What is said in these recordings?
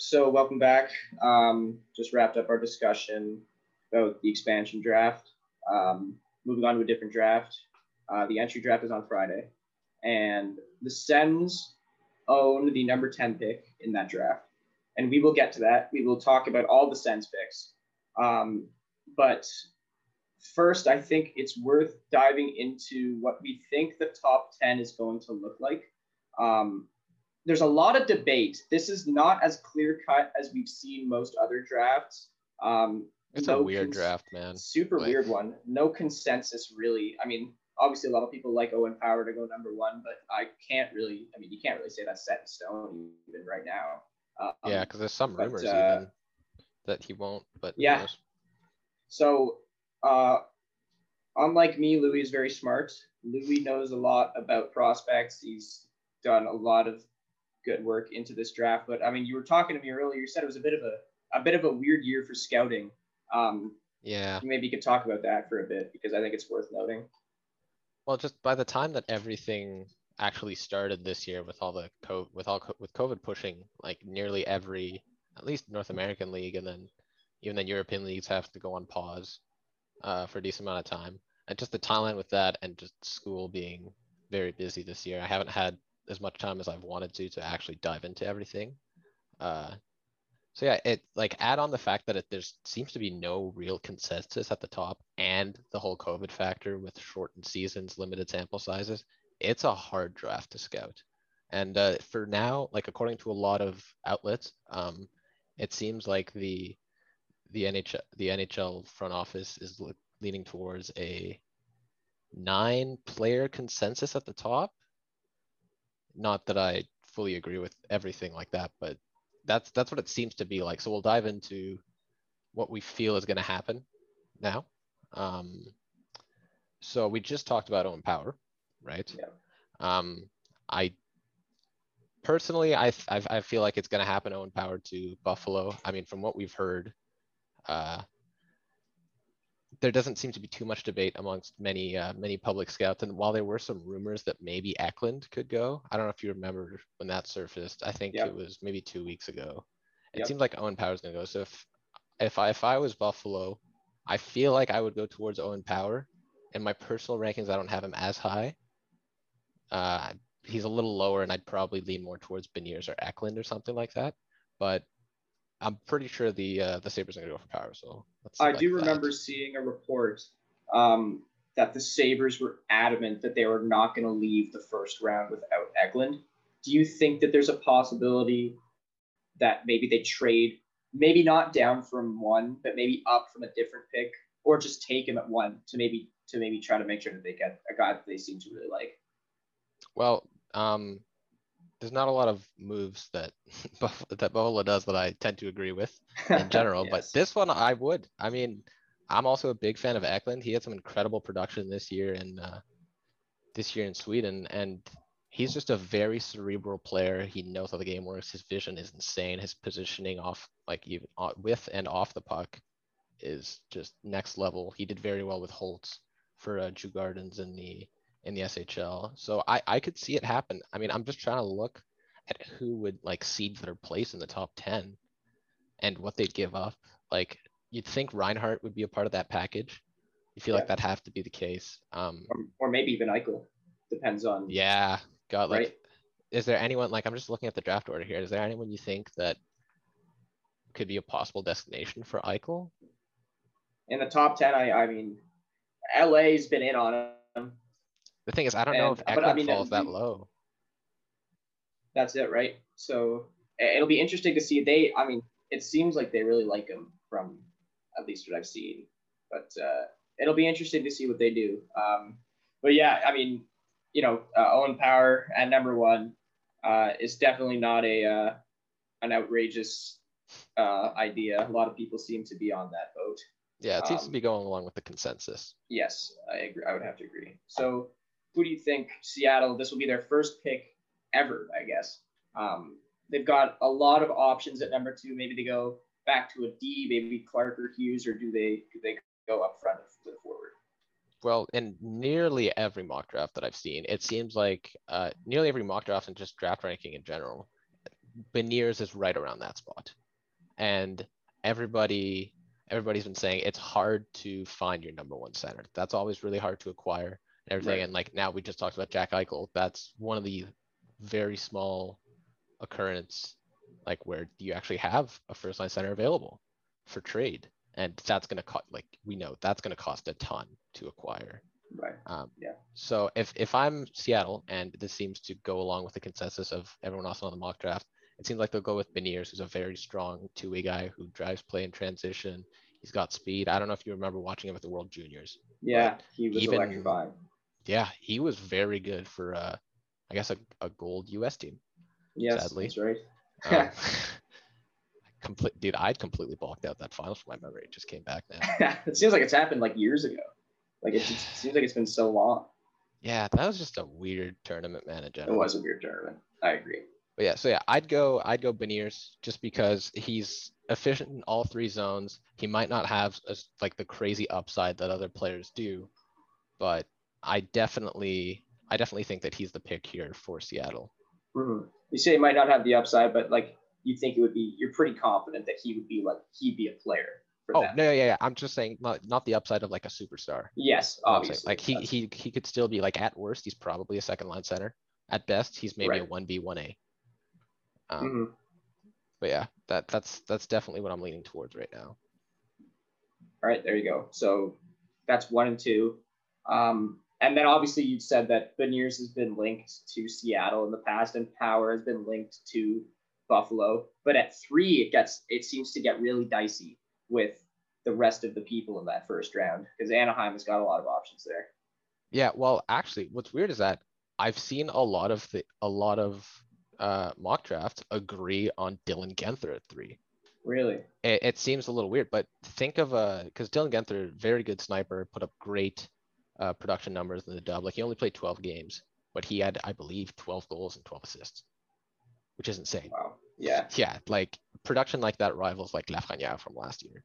so welcome back. Um, just wrapped up our discussion about the expansion draft. Um, moving on to a different draft. Uh, the entry draft is on Friday, and the Sens own the number 10 pick in that draft. And we will get to that. We will talk about all the Sens picks. Um, but first, I think it's worth diving into what we think the top 10 is going to look like. Um, there's a lot of debate. This is not as clear cut as we've seen most other drafts. Um, It's no a weird cons- draft, man. Super Like- weird one. No consensus really. I mean, obviously a lot of people like Owen Power to go number one, but I can't really. I mean, you can't really say that's set in stone even right now. Um, yeah, because there's some but, rumors uh, even that he won't. But yeah. So, uh, unlike me, Louis is very smart. Louis knows a lot about prospects. He's done a lot of good work into this draft. But I mean, you were talking to me earlier. You said it was a bit of a a bit of a weird year for scouting. Um, yeah. maybe you could talk about that for a bit because I think it's worth noting. Well, just by the time that everything actually started this year with all the co- with all co- with COVID pushing like nearly every at least North American league and then even then European leagues have to go on pause uh, for a decent amount of time. And just the timeline with that and just school being very busy this year, I haven't had as much time as I've wanted to to actually dive into everything. Uh, so yeah, it like add on the fact that there seems to be no real consensus at the top, and the whole COVID factor with shortened seasons, limited sample sizes. It's a hard draft to scout, and uh, for now, like according to a lot of outlets, um, it seems like the the NHL the NHL front office is le- leaning towards a nine player consensus at the top. Not that I fully agree with everything like that, but that's that's what it seems to be like. So we'll dive into what we feel is going to happen now. Um, so we just talked about Owen Power, right? Yeah. Um, I personally, I I, I feel like it's going to happen. Owen Power to Buffalo. I mean, from what we've heard, uh, there doesn't seem to be too much debate amongst many uh, many public scouts. And while there were some rumors that maybe Eklund could go, I don't know if you remember when that surfaced. I think Yep. it was maybe two weeks ago. It Yep. seems like Owen Power Power's gonna go. So if if I if I was Buffalo, I feel like I would go towards Owen Power. In my personal rankings, I don't have him as high. Uh, he's a little lower, and I'd probably lean more towards Beniers or Eklund or something like that. But I'm pretty sure the uh, the Sabres are gonna go for Power. So I do that. remember seeing a report um, that the Sabres were adamant that they were not going to leave the first round without Eklund. Do you think that there's a possibility that maybe they trade, maybe not down from one, but maybe up from a different pick, or just take him at one to maybe to maybe try to make sure that they get a guy that they seem to really like? Well, um, there's not a lot of moves that that Buffalo does that I tend to agree with in general, but this one I would. I mean, I'm also a big fan of Eklund. He had some incredible production this year in uh, this year in Sweden, and he's just a very cerebral player. He knows how the game works. His vision is insane. His positioning off, like even uh, with and off the puck, is just next level. He did very well with Holtz for uh, Djurgårdens in the in the SHL. So I I could see it happen. I mean, I'm just trying to look at who would like seed their place in the top 10 and what they'd give up. Like you'd think Reinhart would be a part of that package. You feel Yeah. like that'd have to be the case. Um, or, or maybe even Eichel. Depends on yeah, got like, right. is there anyone like I'm just looking at the draft order here? Is there anyone you think that could be a possible destination for Eichel? In the top ten, I I mean, LA's been in on him. The thing is, I don't know if but Eklund I mean, falls that low. that's it, right? So it'll be interesting to see. They, I mean, it seems like they really like him from at least what I've seen, but uh, it'll be interesting to see what they do. Um, but yeah, I mean, you know, uh, Owen Power at number one uh, is definitely not a uh, an outrageous uh, idea. A lot of people seem to be on that boat. Yeah, it seems to Um, be going along with the consensus. Yes, I agree. I would have to agree. So, who do you think Seattle? This will be their first pick ever, I guess. Um, they've got a lot of options at number two. Maybe they go back to a D, maybe Clarke or Hughes, or do they do they go up front to the forward? Well, in nearly every mock draft that I've seen, it seems like uh, nearly every mock draft and just draft ranking in general, Beniers is right around that spot. And everybody everybody's been saying it's hard to find your number one center. That's always really hard to acquire everything. Right. And like now we just talked about Jack Eichel. That's one of the very small occurrence, like where you actually have a first line center available for trade. And that's gonna cost like we know that's gonna cost a ton to acquire. Right. Um, Yeah. So if if I'm Seattle and this seems to go along with the consensus of everyone else on the mock draft, it seems like they'll go with Beniers, who's a very strong two-way guy who drives play in transition. He's got speed. I don't know if you remember watching him at the World Juniors. Yeah, he was even- electrifying. Yeah, he was very good for uh, I guess a, a gold US team. Yes, sadly. that's right. Um, complete dude, I'd completely blocked out that final from my memory. It just came back now. it seems like it's happened like years ago. Like it just seems like it's been so long. Yeah, that was just a weird tournament, man. In It general. was a weird tournament. I agree. But yeah, so yeah, I'd go, I'd go Beniers just because he's efficient in all three zones. He might not have as like the crazy upside that other players do, but I definitely, I definitely think that he's the pick here for Seattle. Mhm. You say he might not have the upside, but like you think it would be. You're pretty confident that he would be like he'd be a player Oh them. no, yeah, yeah. I'm just saying, not not the upside of like a superstar. Yes, You know what I'm saying? obviously. Like he he he could still be like at worst, he's probably a second line center. At best, he's maybe a one B one A. Um, Mhm. but yeah, that that's that's definitely what I'm leaning towards right now. All right, there you go. So that's one and two. Um, and then obviously you've said that Beniers has been linked to Seattle in the past, and Power has been linked to Buffalo. But at three, it gets it seems to get really dicey with the rest of the people in that first round because Anaheim has got a lot of options there. Yeah, well, actually, what's weird is that I've seen a lot of the a lot of uh, mock drafts agree on Dylan Guenther at three. Really? It, it seems a little weird, but think of a because Dylan Guenther, very good sniper, put up great uh, production numbers in the dub. Like he only played 12 games, but he had, I believe, 12 goals and 12 assists, which is insane. Wow. Yeah. Yeah, like production like that rivals like Lafreniere from last year.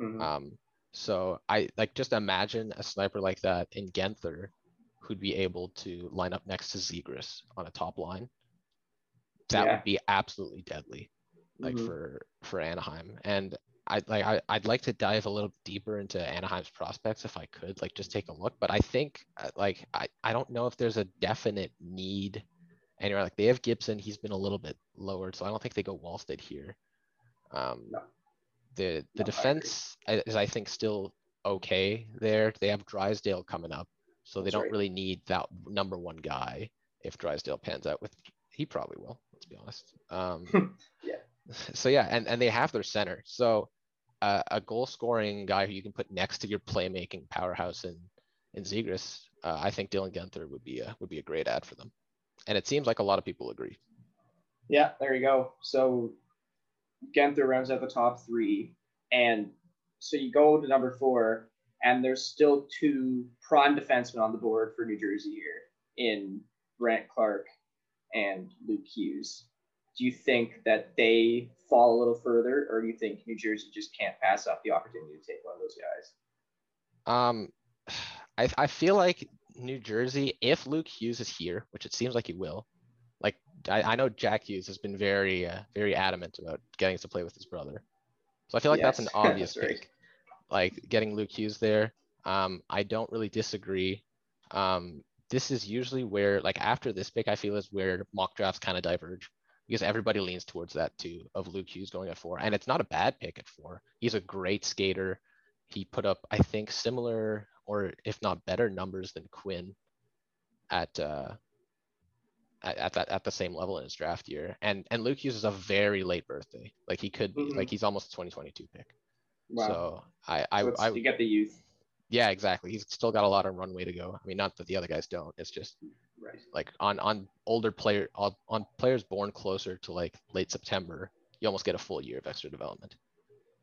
Mhm. Um, so I like just imagine a sniper like that in Guenther who'd be able to line up next to Zegras on a top line. That Yeah. would be absolutely deadly, like Mhm. for for Anaheim. And I like I, I'd like to dive a little deeper into Anaheim's prospects if I could, like just take a look. But I think uh, like I, I don't know if there's a definite need anywhere. Like they have Gibson, he's been a little bit lowered, so I don't think they go Wallstedt here. Um, No. the No, the defense I- is I think still okay there. They have Drysdale coming up, so they don't right. really need that number one guy if Drysdale pans out with he probably will, let's be honest. Um Yeah. so yeah, and, and they have their center. So uh, a goal scoring guy who you can put next to your playmaking powerhouse in in Zegras, uh, I think Dylan Guenther would be a would be a great ad for them. And it seems like a lot of people agree. Yeah, there you go. So Guenther rounds out the top three. And so you go to number four, and there's still two prime defensemen on the board for New Jersey here in Brandt Clarke and Luke Hughes. Do you think that they fall a little further, or do you think New Jersey just can't pass up the opportunity to take one of those guys? Um, I I feel like New Jersey, if Luke Hughes is here, which it seems like he will, like I, I know Jack Hughes has been very uh, very adamant about getting to play with his brother, so I feel like that's an obvious that's right. pick. Like getting Luke Hughes there, um, I don't really disagree. Um, this is usually where like after this pick, I feel is where mock drafts kind of diverge because everybody leans towards that too of Luke Hughes going at four, and it's not a bad pick at four. He's a great skater. He put up, I think, similar or if not better numbers than Quinn at uh, at, at that at the same level in his draft year. And and Luke Hughes is a very late birthday. Like he could be Mhm. like he's almost a 2022 pick. Wow. So I I, So I you get the youth. yeah exactly. He's still got a lot of runway to go. I mean, not that the other guys don't. It's just Right. like on on older player on, on players born closer to like late September, you almost get a full year of extra development,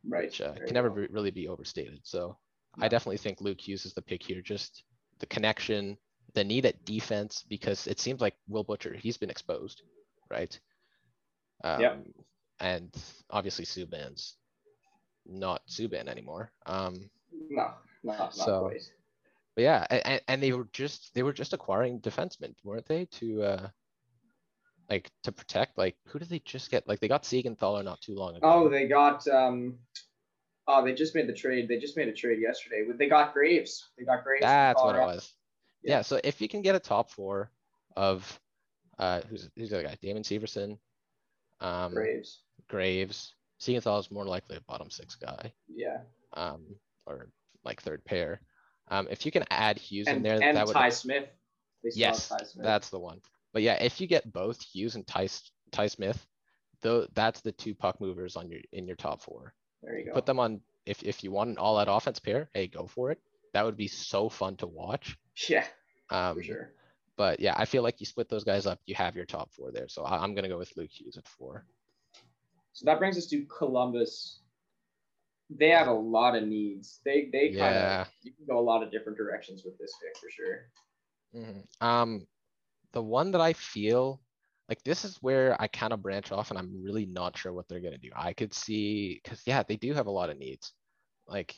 Right. which uh, can never be, really be overstated. So I definitely think Luke Hughes is the pick here. Just the connection, the need at defense, because it seems like Will Butcher, he's been exposed, right? Um, Yep. And obviously Subban's not Subban anymore. Um, No, not, not So- quite. But yeah, and, and they were just they were just acquiring defensemen, weren't they? To uh, like to protect, like who did they just get? Like they got Siegenthaler not too long ago. Oh, they got um. Oh, they just made the trade. They just made a trade yesterday. They got Graves. They got Graves. That's what it was. Yeah. Yeah, so if you can get a top four of, uh, who's, who's the other guy? Damon Severson. Um, Graves. Graves, Siegenthaler is more likely a bottom six guy, Yeah. um, or like third pair. Um, if you can add Hughes in there, and that would, Ty Smith. They yes, Ty Smith. that's the one. But yeah, if you get both Hughes and Ty, Ty Smith, though, that's the two puck movers on your, in your top four. there you go. Put them on, if, if you want an all-out offense pair, hey, go for it. That would be so fun to watch. yeah, Um, for sure. But yeah, I feel like you split those guys up, you have your top four there. So I, I'm gonna go with Luke Hughes at four. So that brings us to Columbus. They have a lot of needs. They they kind of you can go a lot of different directions with this pick for sure. Mhm. Um, the one that I feel like this is where I kind of branch off and I'm really not sure what they're gonna do. I could see, cause yeah, they do have a lot of needs. Like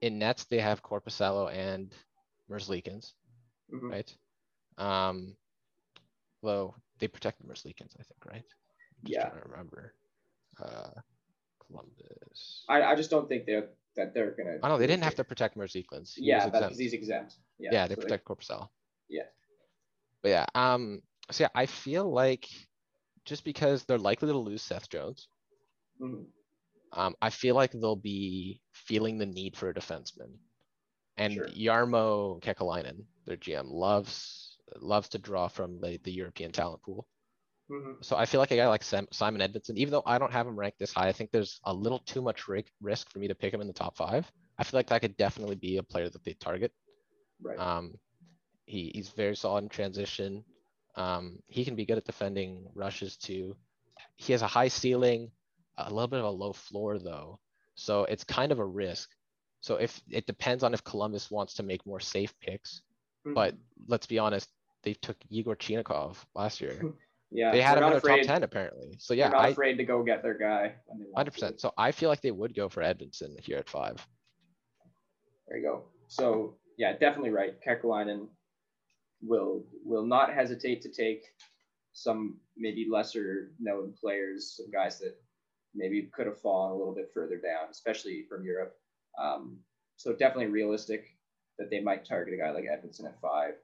in nets, they have Korpisalo and Merzlikins, Mhm. right? Um, well, they protect the Merzlikins, I think, right? Just Yeah. remember. Uh, Columbus. I, I just don't think they're that they're gonna. Oh no, they didn't have to protect Merzlikins. Yeah, because he's exempt. Yeah, Yeah, they so protect Korpisalo. Yeah. But yeah, um, so yeah, I feel like just because they're likely to lose Seth Jones, Mhm. um, I feel like they'll be feeling the need for a defenseman. And Sure. Jarmo Kekalainen, their GM, loves loves to draw from the, the European talent pool. Mhm. So I feel like a guy like Sam, Simon Edvinsson, even though I don't have him ranked this high, I think there's a little too much ri- risk for me to pick him in the top five. I feel like that could definitely be a player that they target. Right. Um, he, he's very solid in transition. Um, he can be good at defending rushes too. He has a high ceiling, a little bit of a low floor though. So it's kind of a risk. So if it depends on if Columbus wants to make more safe picks, but Mhm. let's be honest, they took Yegor Chinakhov last year. yeah, They had him in their afraid, top ten apparently. So They're yeah, not I afraid to go get their guy. when they want hundred percent. So I feel like they would go for Edvinsson here at five. There you go. So yeah, definitely right. Kekalainen will will not hesitate to take some maybe lesser known players, some guys that maybe could have fallen a little bit further down, especially from Europe. Um, so definitely realistic that they might target a guy like Edvinsson at five.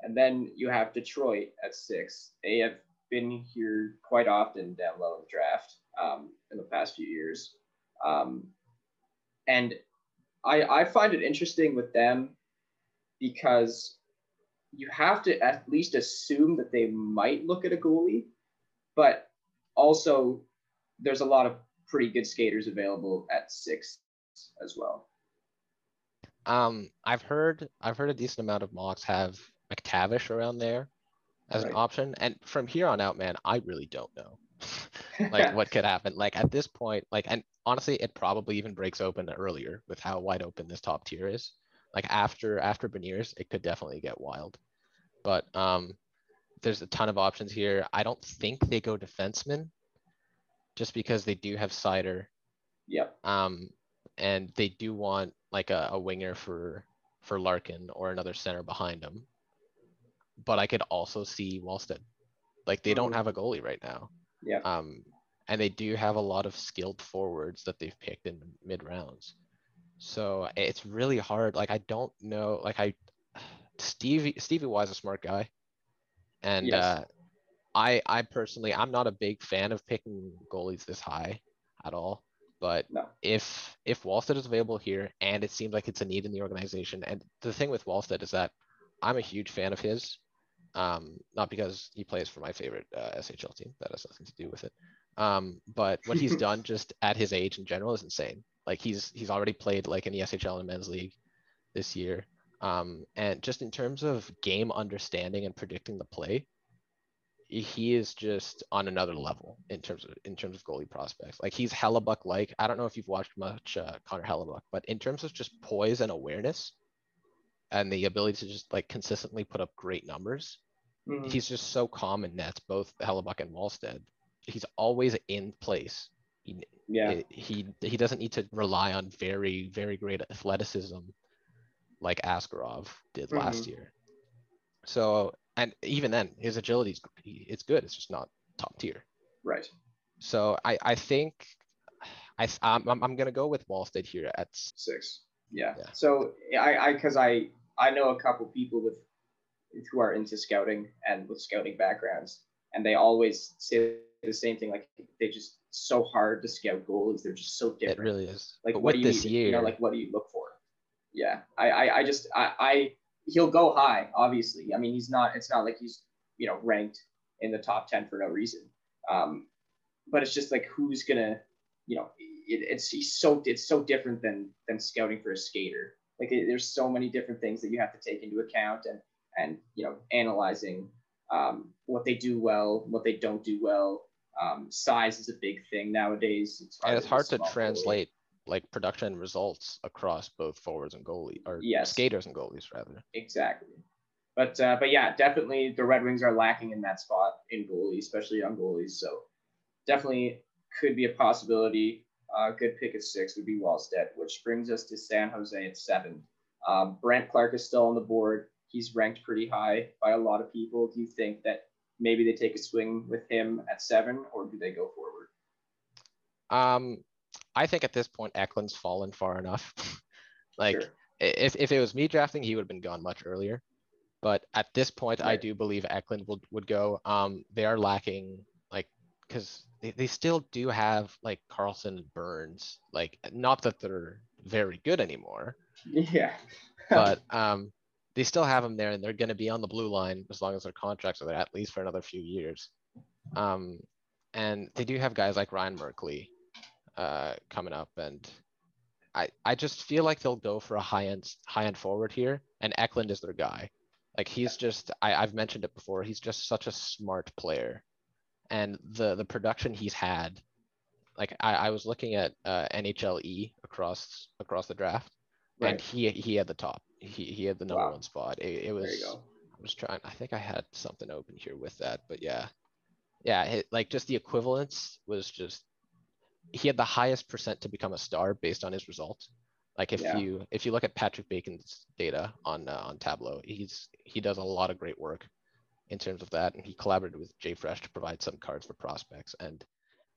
And then you have Detroit at six. They have been here quite often down low in the draft um, in the past few years. Um, and I, I find it interesting with them because you have to at least assume that they might look at a goalie, but also there's a lot of pretty good skaters available at six as well. Um, I've heard, I've heard a decent amount of mocks have McTavish around there as an option. And from here on out, man, I really don't know. like what could happen. Like at this point, like, and honestly, it probably even breaks open earlier with how wide open this top tier is. Like after, after Beniers, it could definitely get wild. But, um, there's a ton of options here. I don't think they go defenseman just because they do have Seider. Yep. Um, and they do want like a, a winger for, for Larkin or another center behind him. But I could also see Wallstedt. Like they don't have a goalie right now. Yeah. Um, and they do have a lot of skilled forwards that they've picked in mid rounds. So it's really hard. Like I don't know, like I, Stevie, Stevie Y is a smart guy. And, Yes. uh, I, I personally, I'm not a big fan of picking goalies this high at all. But No. if, if Wallstedt is available here and it seems like it's a need in the organization, and the thing with Wallstedt is that I'm a huge fan of his. Um, not because he plays for my favorite uh, SHL team. That has nothing to do with it. Um, but what he's done just at his age in general is insane. Like he's he's already played like in the SHL and men's league this year. Um, and just in terms of game understanding and predicting the play, he is just on another level in terms of in terms of goalie prospects. Like he's Hellebuyck like. I don't know if you've watched much uh, Connor Hellebuyck, but in terms of just poise and awareness, and the ability to just like consistently put up great numbers, Mhm. he's just so calm in nets, both Hellebuyck and Wallstedt. He's always in place. He, Yeah. he he doesn't need to rely on very very great athleticism like Askarov did last Mhm. year. So and even then his agility is it's good. It's just not top tier. Right. So I, I think I, I'm, I'm I'm gonna go with Wallstedt here at Six. Yeah. Yeah. So I, I, because I, I know a couple people with who are into scouting and with scouting backgrounds, and they always say the same thing. Like they just so hard to scout goalies. They're just so different. it really is. like But what do you this you year, know like what do you look for yeah i i, I just I, I he'll go high obviously i mean he's not it's not like he's you know ranked in the top 10 for no reason um but it's just like who's gonna you know it, it's he's so it's so different than than scouting for a skater like it, there's so many different things that you have to take into account and and you know analyzing um, what they do well what they don't do well um, size is a big thing nowadays it's and it's hard to small goalie. translate like production results across both forwards and goalie or Yes. skaters and goalies rather. Exactly. But uh, but yeah, definitely the Red Wings are lacking in that spot in goalie, especially young goalies. So definitely could be a possibility. Uh, good pick at six would be Wallstedt, which brings us to San Jose at seven. Um, Brandt Clarke is still on the board. He's ranked pretty high by a lot of people. Do you think that maybe they take a swing with him at seven, or do they go forward? Um, I think at this point Eklund's fallen far enough. like Sure. if if it was me drafting, he would have been gone much earlier. But at this point, I do believe Eklund would would go. Um, they are lacking like because they, they still do have like Karlsson and Burns. Like not that they're very good anymore, Yeah. but um, they still have them there, and they're going to be on the blue line as long as their contracts are there, at least for another few years. Um, and they do have guys like Ryan Merkley uh, coming up, and I I just feel like they'll go for a high end high end forward here, and Eklund is their guy. Like he's just I, I've mentioned it before. He's just such a smart player, and the the production he's had. Like I, I was looking at uh, NHLE across across the draft, right. and he he had the top. He he had the number Wow. one spot. It, it was. There you go. I was trying. I think I had something open here with that, but yeah, yeah. It, like just the equivalence was just. He had the highest percent to become a star based on his results. Like if Yeah. you if you look at Patrick Bacon's data on uh, on Tableau, he's he does a lot of great work in terms of that, and he collaborated with JFresh to provide some cards for prospects. And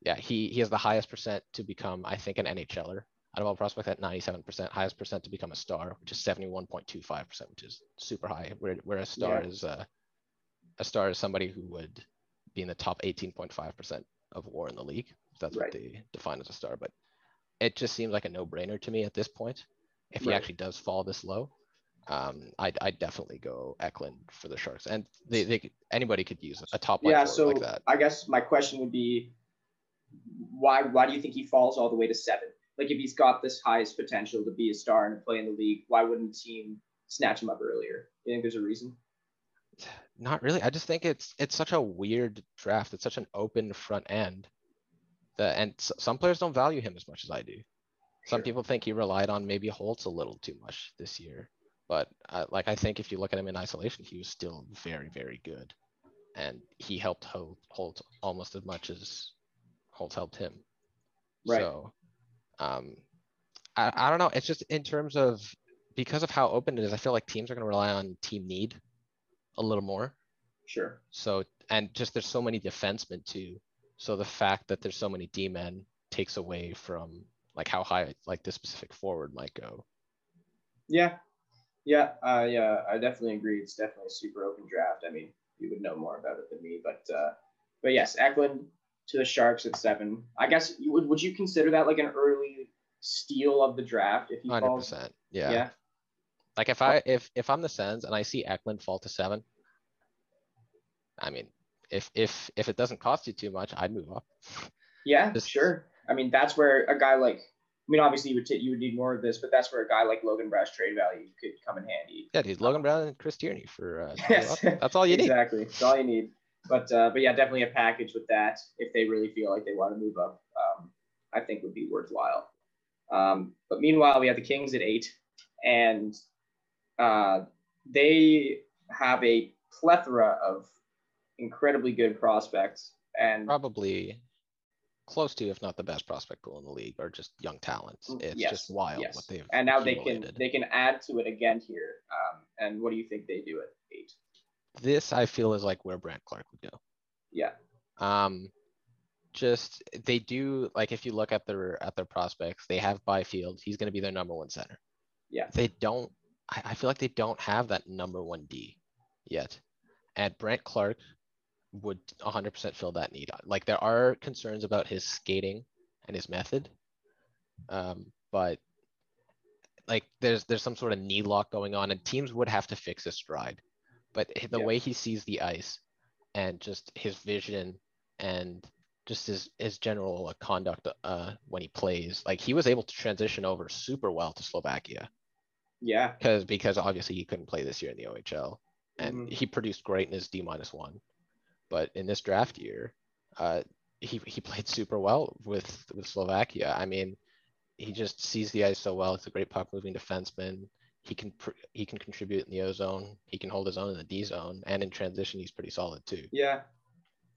yeah, he he has the highest percent to become, I think, an NHLer out of all prospects at 97%, highest percent to become a star, which is 71.25%, which is super high. Where where a star Yeah. is uh, a star is somebody who would be in the top 18.5% of WAR in the league. That's Right. what they define as a star. But it just seems like a no-brainer to me at this point. If he Right. actually does fall this low, um, I'd, I'd definitely go Eklund for the Sharks. And they, they could, anybody could use a top line yeah so like that. i guess my question would be why why do you think he falls all the way to seven like if he's got this highest potential to be a star and to play in the league why wouldn't the team snatch him up earlier you think there's a reason Not really. I just think it's it's such a weird draft. It's such an open front end. That and some players don't value him as much as I do. Some Sure. people think he relied on maybe Holtz a little too much this year. But uh, like I think if you look at him in isolation, he was still very very good, and he helped Holt, Holt almost as much as Holt helped him. Right. So, um, I I don't know. It's just in terms of because of how open it is. I feel like teams are going to rely on team need a little more. sure So, and just there's so many defensemen too. So the fact that there's so many D men takes away from like how high like this specific forward might go. yeah yeah uh, yeah i definitely agree it's definitely a super open draft i mean you would know more about it than me but uh but yes eklund to the sharks at seven i guess you would would you consider that like an early steal of the draft if he Hundred falls percent. Yeah. yeah Like if I if if I'm the Sens and I see Eklund fall to seven, I mean, if if if it doesn't cost you too much, I'd move up. Yeah, Just- sure. I mean, that's where a guy like, I mean, obviously you would t- you would need more of this, but that's where a guy like Logan Brown's trade value could come in handy. Yeah, dude, Logan Brown and Chris Tierney for uh, Yes. that's all you need. Exactly, that's all you need. But uh, but yeah, definitely a package with that if they really feel like they want to move up. Um, I think would be worthwhile. Um, but meanwhile, we have the Kings at eight, and uh, they have a plethora of incredibly good prospects. And Probably close to, if not the best prospect pool in the league, or just young talents. It's Mm, Yes, just wild yes. what they've and now they can they can add to it again here. Um, and what do you think they do at eight? This I feel is like where Brandt Clarke would go. Yeah, Um, just, they do, like, if you look at their, at their prospects, they have Byfield, he's gonna be their number one center. Yeah. They don't, I, I feel like they don't have that number one D yet. And Brandt Clarke would hundred percent fill that need. Like, there are concerns about his skating and his method. Um, but like there's there's some sort of knee lock going on and teams would have to fix his stride. But the Yeah. way he sees the ice and just his vision and just his his general uh, conduct uh when he plays, like he was able to transition over super well to Slovakia Yeah. because because obviously he couldn't play this year in the OHL and Mhm. he produced great in his D minus one. But in this draft year, uh, he he played super well with with Slovakia. I mean, he just sees the ice so well. He's a great puck moving defenseman. He can pr- he can contribute in the O zone. He can hold his own in the D zone, and in transition, he's pretty solid too. Yeah.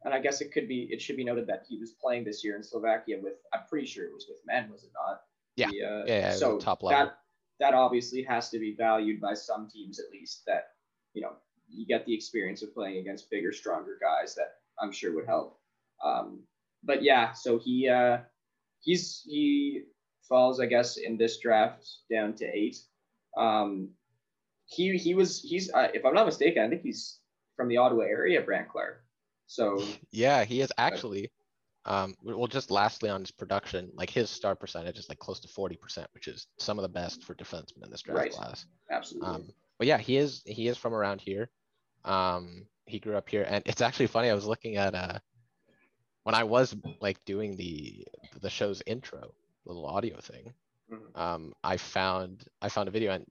And I guess it could be it should be noted that he was playing this year in Slovakia with I'm pretty sure it was with men, was it not? Yeah. The, uh, Yeah, yeah, so top level. that that obviously has to be valued by some teams at least that you know you get the experience of playing against bigger, stronger guys that I'm sure would help. Um, but yeah, so he uh, he's he falls, I guess, in this draft down to eight. Um, he he was he's uh, if I'm not mistaken, I think he's from the Ottawa area, Brandt Clarke. So Yeah, he is actually. Um, well, just lastly on his production, like his star percentage is like close to forty percent, which is some of the best for defensemen in this draft Right. class. absolutely, Um, but yeah, he is he is from around here. Um, he grew up here, and it's actually funny. I was looking at uh when I was like doing the the show's intro, little audio thing. Mhm. Um, I found I found a video, and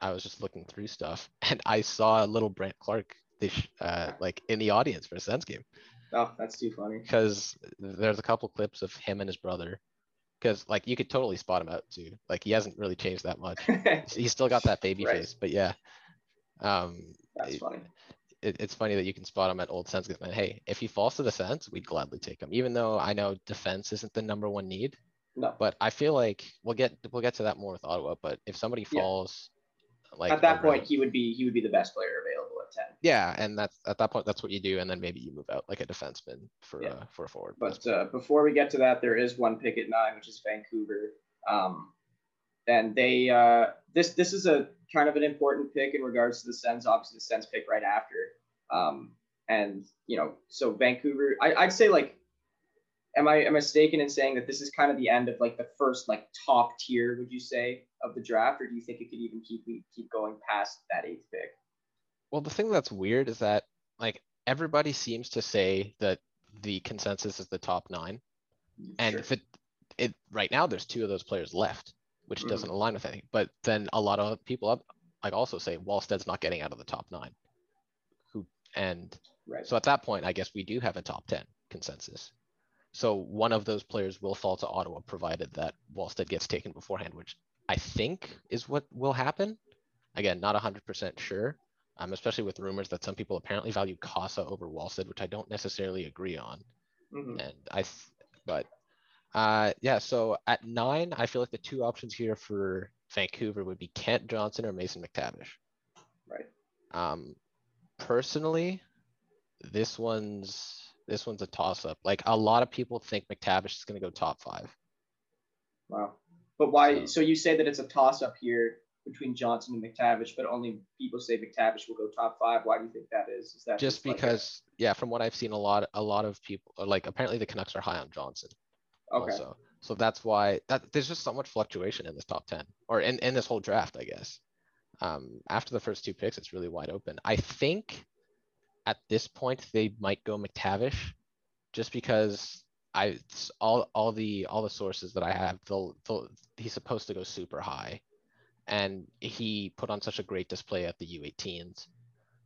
I was just looking through stuff, and I saw little Brandt Clarke this uh like in the audience for a Sens game oh, that's too funny. because there's a couple clips of him and his brother. Because like you could totally spot him out too. Like he hasn't really changed that much. He's still got that baby Right. face, but yeah. Um, that's funny. It, it's funny that you can spot him at old Sens. And hey, if he falls to the Sens, we'd gladly take him. Even though I know defense isn't the number one need, No, but I feel like we'll get we'll get to that more with Ottawa. But if somebody Yeah. falls, like at that point, he would be he would be the best player available at ten. yeah, and that's at that point that's what you do, and then maybe you move out like a defenseman for Yeah. uh, for a forward. But uh, before we get to that, there is one pick at nine, which is Vancouver. Um, and they uh, this this is a kind of an important pick in regards to the Sens. Obviously, the Sens pick right after. Um, and you know, so Vancouver, I, I'd say like, am I am I mistaken in saying that this is kind of the end of like the first like top tier? Would you say of the draft, or do you think it could even keep keep going past that eighth pick? Well, the thing that's weird is that like everybody seems to say that the consensus is the top nine. And Sure. if it, it right now, there's two of those players left, which Mhm. doesn't align with anything. But then a lot of people up, like also say Wallstedt's not getting out of the top nine. Who and right, so at that point, I guess we do have a top ten consensus. So one of those players will fall to Ottawa, provided that Wallstedt gets taken beforehand, which I think is what will happen. Again, not hundred percent sure. Um, especially with rumors that some people apparently value Cossa over Wallstedt, which I don't necessarily agree on. Mhm. And I, th- but, uh, yeah, so at nine, I feel like the two options here for Vancouver would be Kent Johnson or Mason McTavish. right. Um, personally, this one's, this one's a toss up. Like a lot of people think McTavish is gonna go top five. Wow. But why? So- So you say that it's a toss up here between Johnson and McTavish, but only people say McTavish will go top five. Why do you think that is? Is that Just like a- because, yeah, from what I've seen, a lot, a lot of people, like apparently the Canucks are high on Johnson. Okay, also. So that's why that there's just so much fluctuation in this top 10 or in, in this whole draft, I guess. Um, after the first two picks, it's really wide open. I think at this point they might go McTavish just because I all all the all the sources that I have, they'll, they'll he's supposed to go super high. And he put on such a great display at the U18s.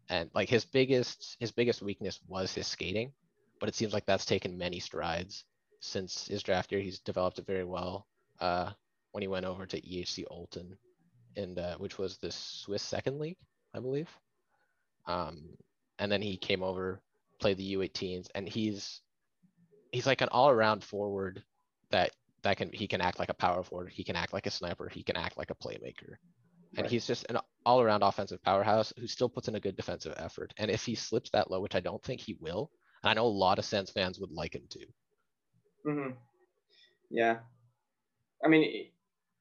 And like his biggest his biggest weakness was his skating, but it seems like that's taken many strides since his draft year. He's developed it very well. Uh, when he went over to EHC Olten, and uh, which was the Swiss second league, I believe. Um, and then he came over, played the U18s, and he's he's like an all-around forward that that can he can act like a power forward, he can act like a sniper, he can act like a playmaker. And Right. he's just an all-around offensive powerhouse who still puts in a good defensive effort. And if he slips that low, which I don't think he will, I know a lot of Sens fans would like him to. Hmm Yeah. I mean, it,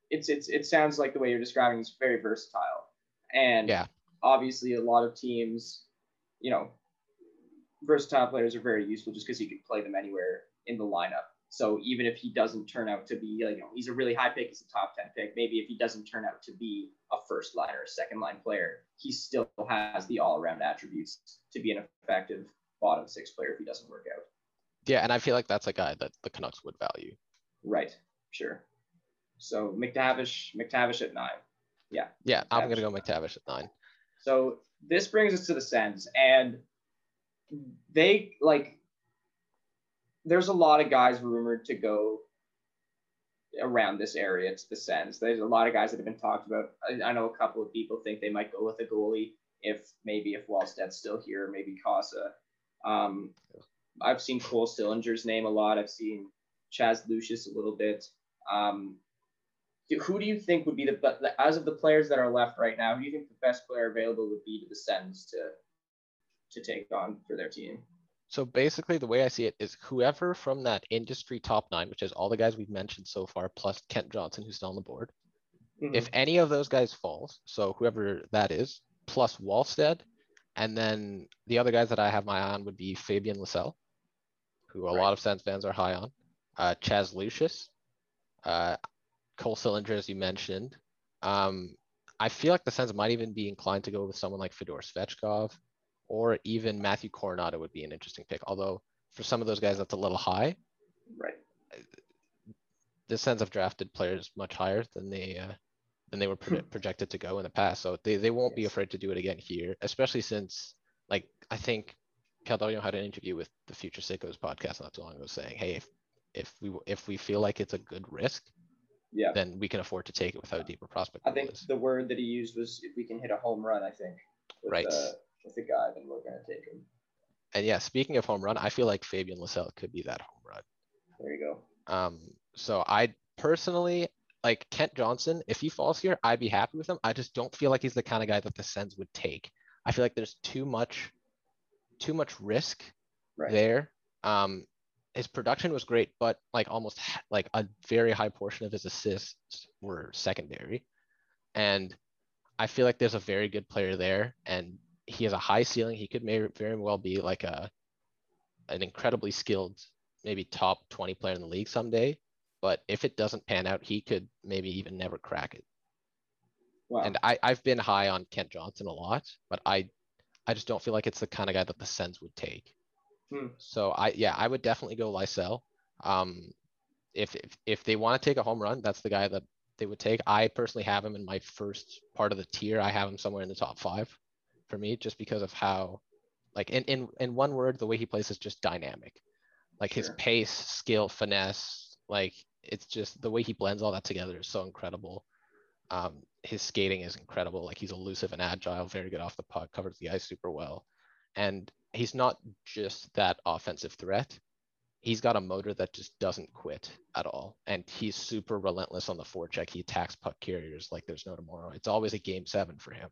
it's it's it sounds like the way you're describing is very versatile, and Yeah. obviously a lot of teams, you know, versatile players are very useful just because you can play them anywhere in the lineup. So even if he doesn't turn out to be like, you know, he's a really high pick, he's a top 10 pick. Maybe if he doesn't turn out to be a first line or a second line player, he still has the all around attributes to be an effective bottom six player if he doesn't work out. Yeah, and I feel like that's a guy that the Canucks would value. Right. Sure. So McTavish, McTavish at nine. Yeah, Yeah, I'm gonna go McTavish at nine. So this brings us to the Sens, and they like. There's a lot of guys rumored to go around this area to the Sens. There's a lot of guys that have been talked about. I, I know a couple of people think they might go with a goalie if maybe if Wallstedt's still here, maybe Cossa. Um, I've seen Cole Sillinger's name a lot. I've seen Chaz Lucius a little bit. Um, who do you think would be the but as of the players that are left right now? Who do you think the best player available would be to the Sens to to take on for their team? So basically, the way I see it is whoever from that industry top nine, which is all the guys we've mentioned so far, plus Kent Johnson, who's still on the board. If any of those guys falls, so whoever that is, plus Wallstedt, and then the other guys that I have my eye on would be Fabian Lysell, who a Right. lot of Sens fans are high on, uh, Chaz Lucius, uh, Cole Sillinger, as you mentioned. Um, I feel like the Sens might even be inclined to go with someone like Fedor Svechkov, or even Matthew Coronato would be an interesting pick. Although for some of those guys, that's a little high. right. the Sens have drafted players much higher than they uh, than they were proje- projected to go in the past. So they, they won't be afraid to do it again here, especially since like I think Caldarion had an interview with the Future Sickos podcast not too long ago saying, hey, if if we if we feel like it's a good risk, Yeah. then we can afford to take it without a deeper prospect. I think is. the word that he used was if we can hit a home run, I think. With, Right. Uh, with the guy, then we're gonna take him. And yeah, speaking of home run, I feel like Fabian Lysell could be that home run. There you go. Um, so I personally like Kent Johnson. If he falls here, I'd be happy with him. I just don't feel like he's the kind of guy that the Sens would take. I feel like there's too much, too much risk Right. there. Um, his production was great, but like almost like a very high portion of his assists were secondary, and I feel like there's a very good player there, and he has a high ceiling. He could may very well be like a an incredibly skilled, maybe top 20 player in the league someday. But if it doesn't pan out, he could maybe even never crack it. Wow. And I, I've been high on Kent Johnson a lot, but I I just don't feel like it's the kind of guy that the Sens would take. Hmm. So I yeah, I would definitely go Lysell. Um if if, if they want to take a home run, that's the guy that they would take. I personally have him in my first part of the tier. I have him somewhere in the top five for me, just because of how like in in, in one word, the way he plays is just dynamic. Like his pace, skill, finesse, like it's just the way he blends all that together is so incredible. Um, his skating is incredible. Like he's elusive and agile, very good off the puck, covers the ice super well. And he's not just that offensive threat. He's got a motor that just doesn't quit at all. And he's super relentless on the forecheck. He attacks puck carriers like there's no tomorrow. It's always a game seven for him.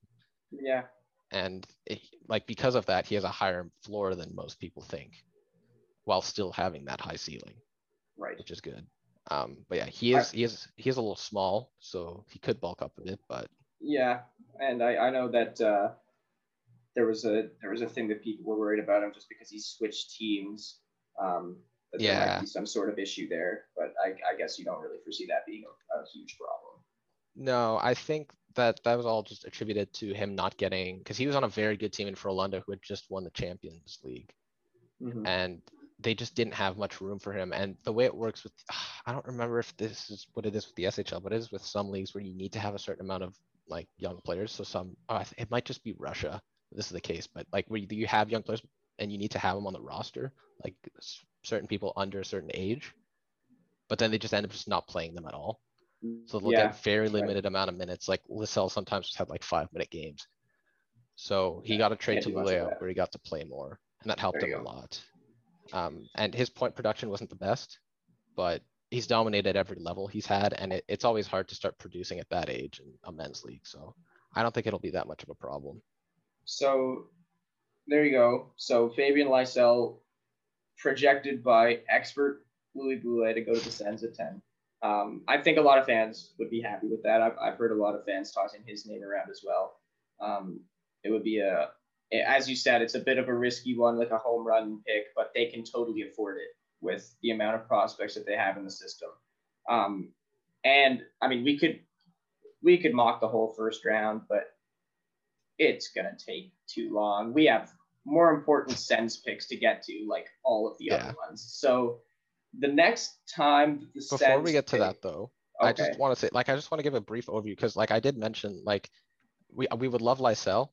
yeah. And it, like because of that, he has a higher floor than most people think, while still having that high ceiling Right. which is good. Um, but yeah, he is he is he is a little small, so he could bulk up a bit. But Yeah, and I, I know that uh, there was a there was a thing that people were worried about him just because he switched teams. Um, that there might be some sort of issue there, but I, I guess you don't really foresee that being a, a huge problem. no, I think that that was all just attributed to him not getting because he was on a very good team in Frolunda who had just won the Champions League, Mhm. and they just didn't have much room for him. And the way it works with I don't remember if this is what it is with the SHL, but it is with some leagues where you need to have a certain amount of like young players. So some, oh, it might just be Russia. This is the case, but like where you, you have young players and you need to have them on the roster, like certain people under a certain age, but then they just end up just not playing them at all. So they'll yeah, get very right. limited amount of minutes. Like Lysell sometimes just had like five minute games. So he got a trade to Luleå where he got to play more, and that helped him you a lot. Um, and his point production wasn't the best, but he's dominated every level he's had, and it, it's always hard to start producing at that age in a men's league. So I don't think it'll be that much of a problem. So there you go. So Fabian Lysell projected by expert Louis Boulet to go to the Sens at 10. Um, I think a lot of fans would be happy with that. I've, I've heard a lot of fans tossing his name around as well. Um, it would be a, as you said, it's a bit of a risky one, like a home run pick, but they can totally afford it with the amount of prospects that they have in the system. Um, and I mean, we could we could mock the whole first round, but it's gonna take too long. We have more important Sens picks to get to, like all of the yeah. other ones. So the next time the before we get to pick, that though, okay. I just want to say, like, I just want to give a brief overview because, like, I did mention, like, we we would love Lysell,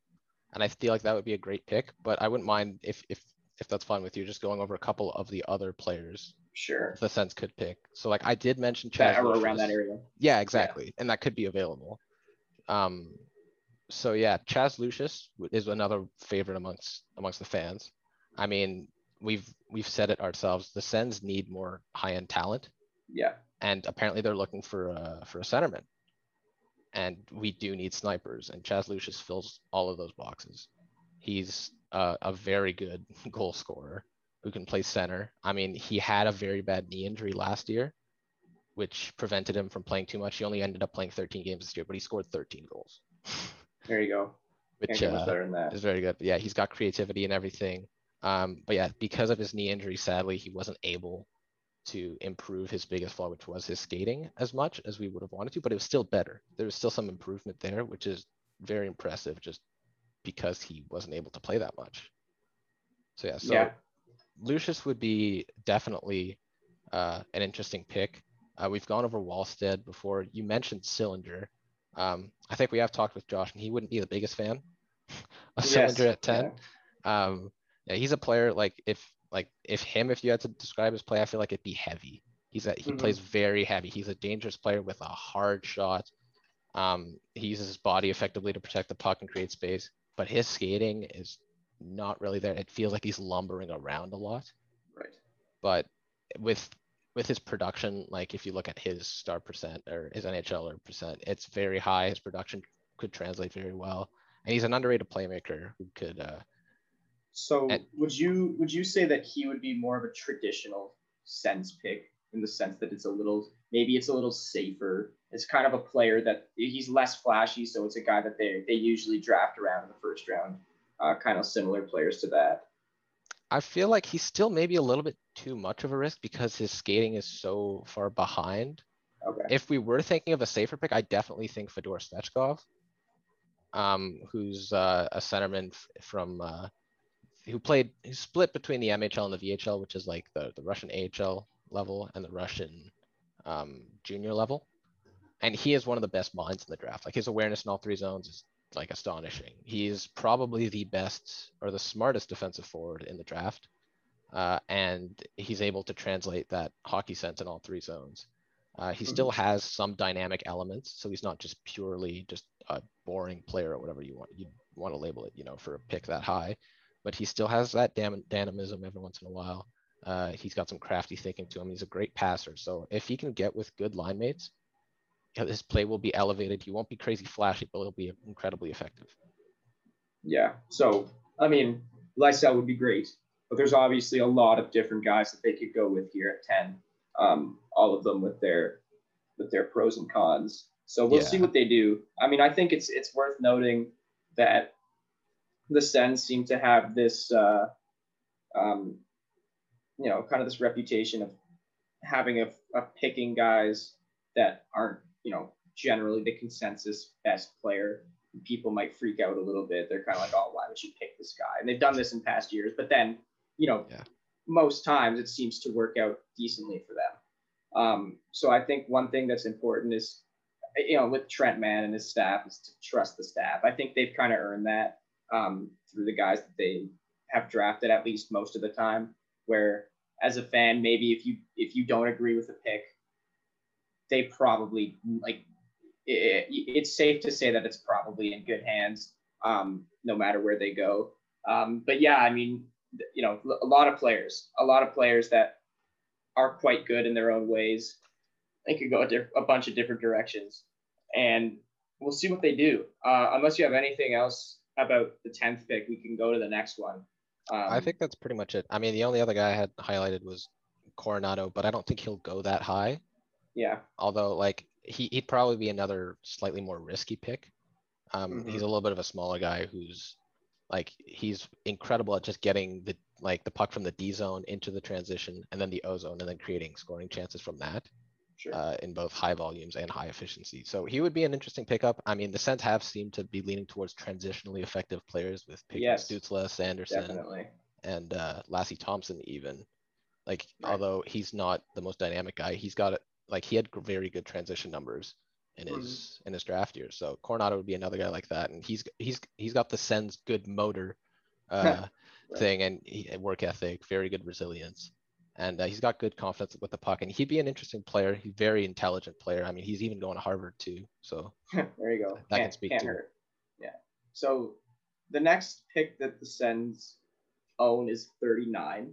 and I feel like that would be a great pick. But I wouldn't mind if if if that's fine with you, just going over a couple of the other players. Sure. The Sens could pick. So like I did mention Chaz. That, around that area. Yeah, exactly, yeah. and that could be available. Um, so yeah, Chaz Lucius is another favorite amongst amongst the fans. I mean, we've we've said it ourselves. The Sens need more high end talent. Yeah. And apparently they're looking for a for a centerman and we do need snipers, and Chaz Lucius fills all of those boxes. He's uh, a very good goal scorer who can play center. I mean, he had a very bad knee injury last year, which prevented him from playing too much. He only ended up playing 13 games this year, but he scored 13 goals. There you go. Which uh, is very good. But yeah, he's got creativity and everything. Um, but yeah, because of his knee injury, sadly, he wasn't able to improve his biggest flaw, which was his skating as much as we would have wanted to, but it was still better. There was still some improvement there, which is very impressive just because he wasn't able to play that much. So yeah, so yeah. Lucius would be definitely uh, an interesting pick. Uh, we've gone over Wallstedt before. You mentioned Sillinger. Um, I think we have talked with Josh, and he wouldn't be the biggest fan of yes. Sillinger at 10. Yeah. Um, yeah, he's a player like if like if him, if you had to describe his play, I feel like it'd be heavy. He's a, he mm-hmm. plays very heavy. He's a dangerous player with a hard shot. Um, he uses his body effectively to protect the puck and create space, but his skating is not really there. It feels like he's lumbering around a lot. Right. But with with his production, like if you look at his star percent or his NHL or percent, it's very high. His production could translate very well, and he's an underrated playmaker who could uh, so and, would you would you say that he would be more of a traditional Sens pick in the sense that it's a little maybe it's a little safer. It's kind of a player that he's less flashy, so it's a guy that they they usually draft around in the first round. Uh, kind of similar players to that. I feel like he's still maybe a little bit too much of a risk because his skating is so far behind. Okay. If we were thinking of a safer pick, I definitely think Fedor Svechkov, um, who's uh, a centerman f- from uh, who played who split between the MHL and the VHL, which is like the, the Russian AHL level and the Russian um, junior level. And he is one of the best minds in the draft. Like his awareness in all three zones is like astonishing. He is probably the best or the smartest defensive forward in the draft. Uh, and he's able to translate that hockey sense in all three zones. Uh, he mm-hmm. still has some dynamic elements, so he's not just purely just a boring player or whatever you want you want to label it, you know, for a pick that high but he still has that dynamism every once in a while. Uh, he's got some crafty thinking to him. He's a great passer. So if he can get with good line mates, his play will be elevated. He won't be crazy flashy, but he'll be incredibly effective. Yeah. So, I mean, Lysell would be great, but there's obviously a lot of different guys that they could go with here at 10. Um, all of them with their with their pros and cons. So we'll yeah. see what they do. I mean, I think it's it's worth noting that the Sens seem to have this, uh, um, you know, kind of this reputation of having a, a picking guys that aren't, you know, generally the consensus best player. People might freak out a little bit. They're kind of like, oh, why would you pick this guy? And they've done this in past years, but then, you know, yeah. most times it seems to work out decently for them. Um, so I think one thing that's important is, you know, with Trent Mann and his staff is to trust the staff. I think they've kind of earned that um, through the guys that they have drafted at least most of the time. Where as a fan, maybe if you if you don't agree with the pick, they probably like it, it's safe to say that it's probably in good hands, um, no matter where they go. Um, but yeah, I mean, you know, a lot of players, a lot of players that are quite good in their own ways. They could go a, diff- a bunch of different directions, and we'll see what they do. Uh, unless you have anything else about the 10th pick, we can go to the next one. I Um, think that's pretty much it. I mean, the only other guy I had highlighted was Coronato, but I don't think he'll go that high. Yeah, Although like he, he'd probably be another slightly more risky pick. Um, he's a little bit of a smaller guy who's like, he's incredible at just getting the, like the puck from the D zone into the transition and then the O zone and then creating scoring chances from that. Sure. uh, in both high volumes and high efficiency. So he would be an interesting pickup. I mean, the Sens have seemed to be leaning towards transitionally effective players with picking Yes. Stützle, Sanderson, Definitely. and uh, Lassi Thomson even. Like, Right. although he's not the most dynamic guy, he's got it. Like he had very good transition numbers in his in his draft year. So Coronato would be another guy like that, and he's he's he's got the Sens good motor uh, Right. thing and he, work ethic, very good resilience. And uh, he's got good confidence with the puck, and he'd be an interesting player. He's very intelligent player. I mean, he's even going to Harvard too. So there you go. That can can't, speak can't to it. hurt. Yeah. So the next pick that the Sens own is 39.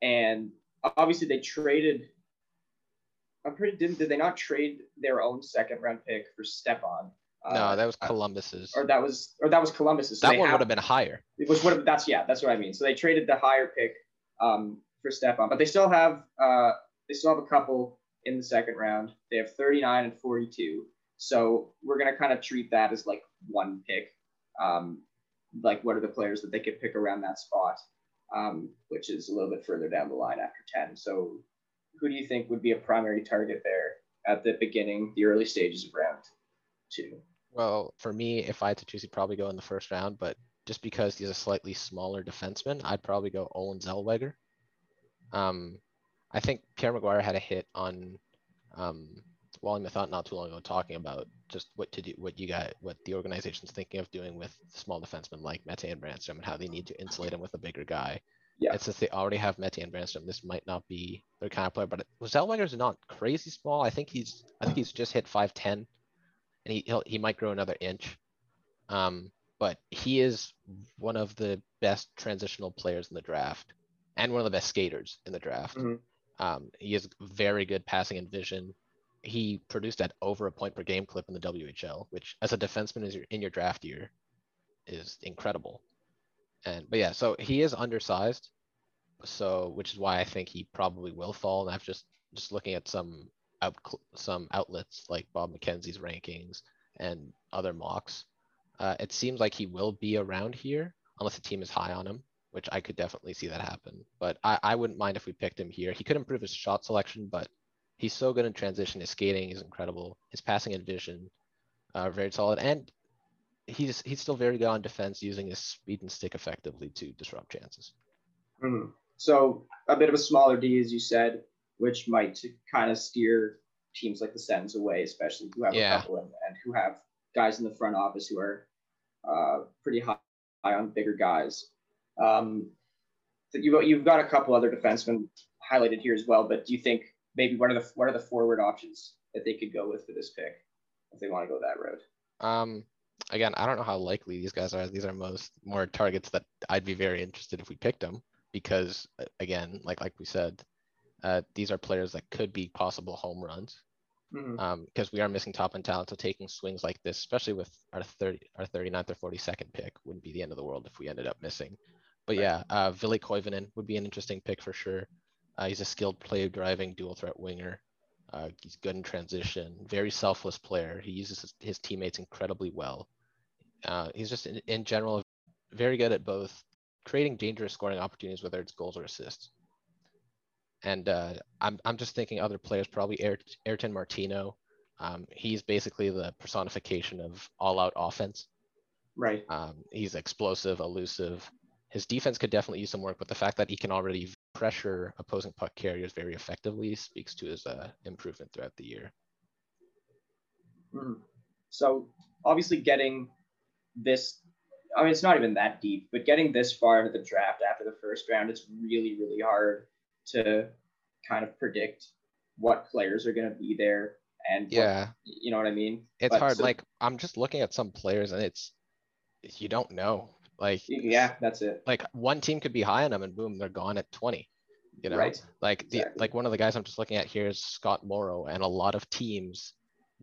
And obviously they traded I'm pretty did, did they not trade their own second round pick for Stepan? no, that was uh, Columbus's. or that was or that was Columbus's. So that one have- would have been higher. it was what that's yeah that's what I mean. So they traded the higher pick um, for Stepan, but they still have uh, they still have a couple in the second round. They have 39 and 42. So we're gonna kind of treat that as like one pick. Um, like what are the players that they could pick around that spot, um, which is a little bit further down the line after 10. So who do you think would be a primary target there at the beginning, the early stages of round two? Well, for me, if I had to choose, he'd probably go in the first round, but just because he's a slightly smaller defenseman, I'd probably go Olen Zellweger. Um, I think Pierre McGuire had a hit on um, Wally Mathot not too long ago talking about just what to do, what you got, what the organization's thinking of doing with small defensemen like Mete and Brandstrom and how they need to insulate him with a bigger guy. Yeah. And since they already have Mete and Brandstrom, this might not be their kind of player, but Zellweger's not crazy small. I think he's, I think he's just hit 5'10 and he, he'll, he might grow another inch. Um, but he is one of the best transitional players in the draft and one of the best skaters in the draft. Mhm. Um, he has very good passing and vision. He produced at over a point per game clip in the WHL, which as a defenseman is your, in your draft year is incredible. And but yeah, so he is undersized. So which is why I think he probably will fall. And I've just just looking at some out some outlets like Bob McKenzie's rankings and other mocks. Uh, it seems like he will be around here unless the team is high on him, which I could definitely see that happen. But I, I wouldn't mind if we picked him here. He could improve his shot selection, but he's so good in transition. His skating is incredible. His passing and vision are very solid, and he's he's still very good on defense, using his speed and stick effectively to disrupt chances. Mhm. So a bit of a smaller D, as you said, which might kind of steer teams like the Sens away, especially who have Yeah. a couple and, and who have guys in the front office who are uh, pretty high, high on bigger guys. Um, you've you've got a couple other defensemen highlighted here as well, but do you think maybe what are the what are the forward options that they could go with for this pick if they want to go that road? Um, again, I don't know how likely these guys are. These are most more targets that I'd be very interested if we picked them because uh, again, like like we said, uh, these are players that could be possible home runs. Mhm. um, because we are missing top end talent. So taking swings like this, especially with our 30, our 39th or 42nd pick, wouldn't be the end of the world if we ended up missing. But Right. yeah, uh, Ville Koivunen would be an interesting pick for sure. Uh, he's a skilled play driving dual threat winger. Uh, he's good in transition, very selfless player. He uses his, his teammates incredibly well. Uh, he's just in, in general very good at both creating dangerous scoring opportunities, whether it's goals or assists. And uh, I'm I'm just thinking other players, probably Air, Ayrton Martino. Um, he's basically the personification of all-out offense. Right. Um, he's explosive, elusive. His defense could definitely use some work, but the fact that he can already pressure opposing puck carriers very effectively speaks to his uh, improvement throughout the year. Mhm. So obviously getting this, I mean, it's not even that deep, but getting this far into the draft after the first round, it's really, really hard to kind of predict what players are going to be there and what- Yeah, you know what I mean? it's But hard. so- like I'm just looking at some players, and it's you don't know. Like yeah, that's it. like one team could be high on them, and boom, they're gone at 20. You know, Right. like the Exactly. like one of the guys I'm just looking at here is Scott Morrow, and a lot of teams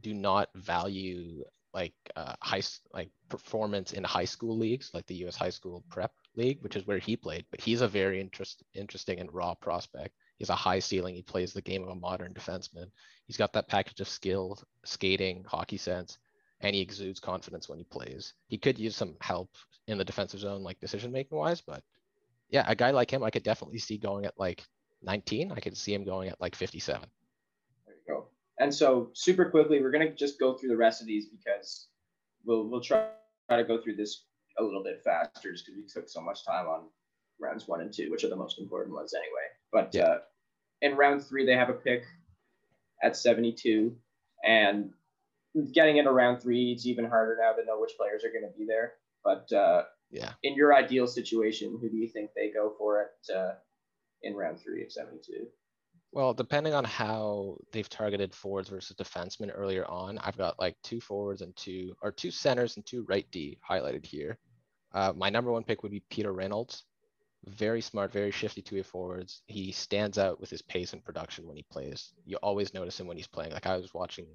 do not value like uh, high like performance in high school leagues, like the U.S. high school prep league, which is where he played, but he's a very interest, interesting and raw prospect. He's a high ceiling. He plays the game of a modern defenseman. He's got that package of skill, skating, hockey sense, and he exudes confidence when he plays. He could use some help in the defensive zone, like decision making wise, but yeah, a guy like him, I could definitely see going at like 19. I could see him going at like 57. There you go. And so super quickly, we're gonna just go through the rest of these because we'll we'll try, try to go through this a little bit faster just because we took so much time on rounds one and two, which are the most important ones anyway. But Yeah. uh, in round three, they have a pick at 72, and getting into round three, it's even harder now to know which players are going to be there. But uh, Yeah. in your ideal situation, who do you think they go for it uh, in round three of 72? Well, depending on how they've targeted forwards versus defensemen earlier on, I've got like two forwards and two, or two centers and two right D highlighted here. Uh, my number one pick would be Peter Reynolds. Very smart, very shifty two-way forwards. He stands out with his pace and production when he plays. You always notice him when he's playing. Like I was watching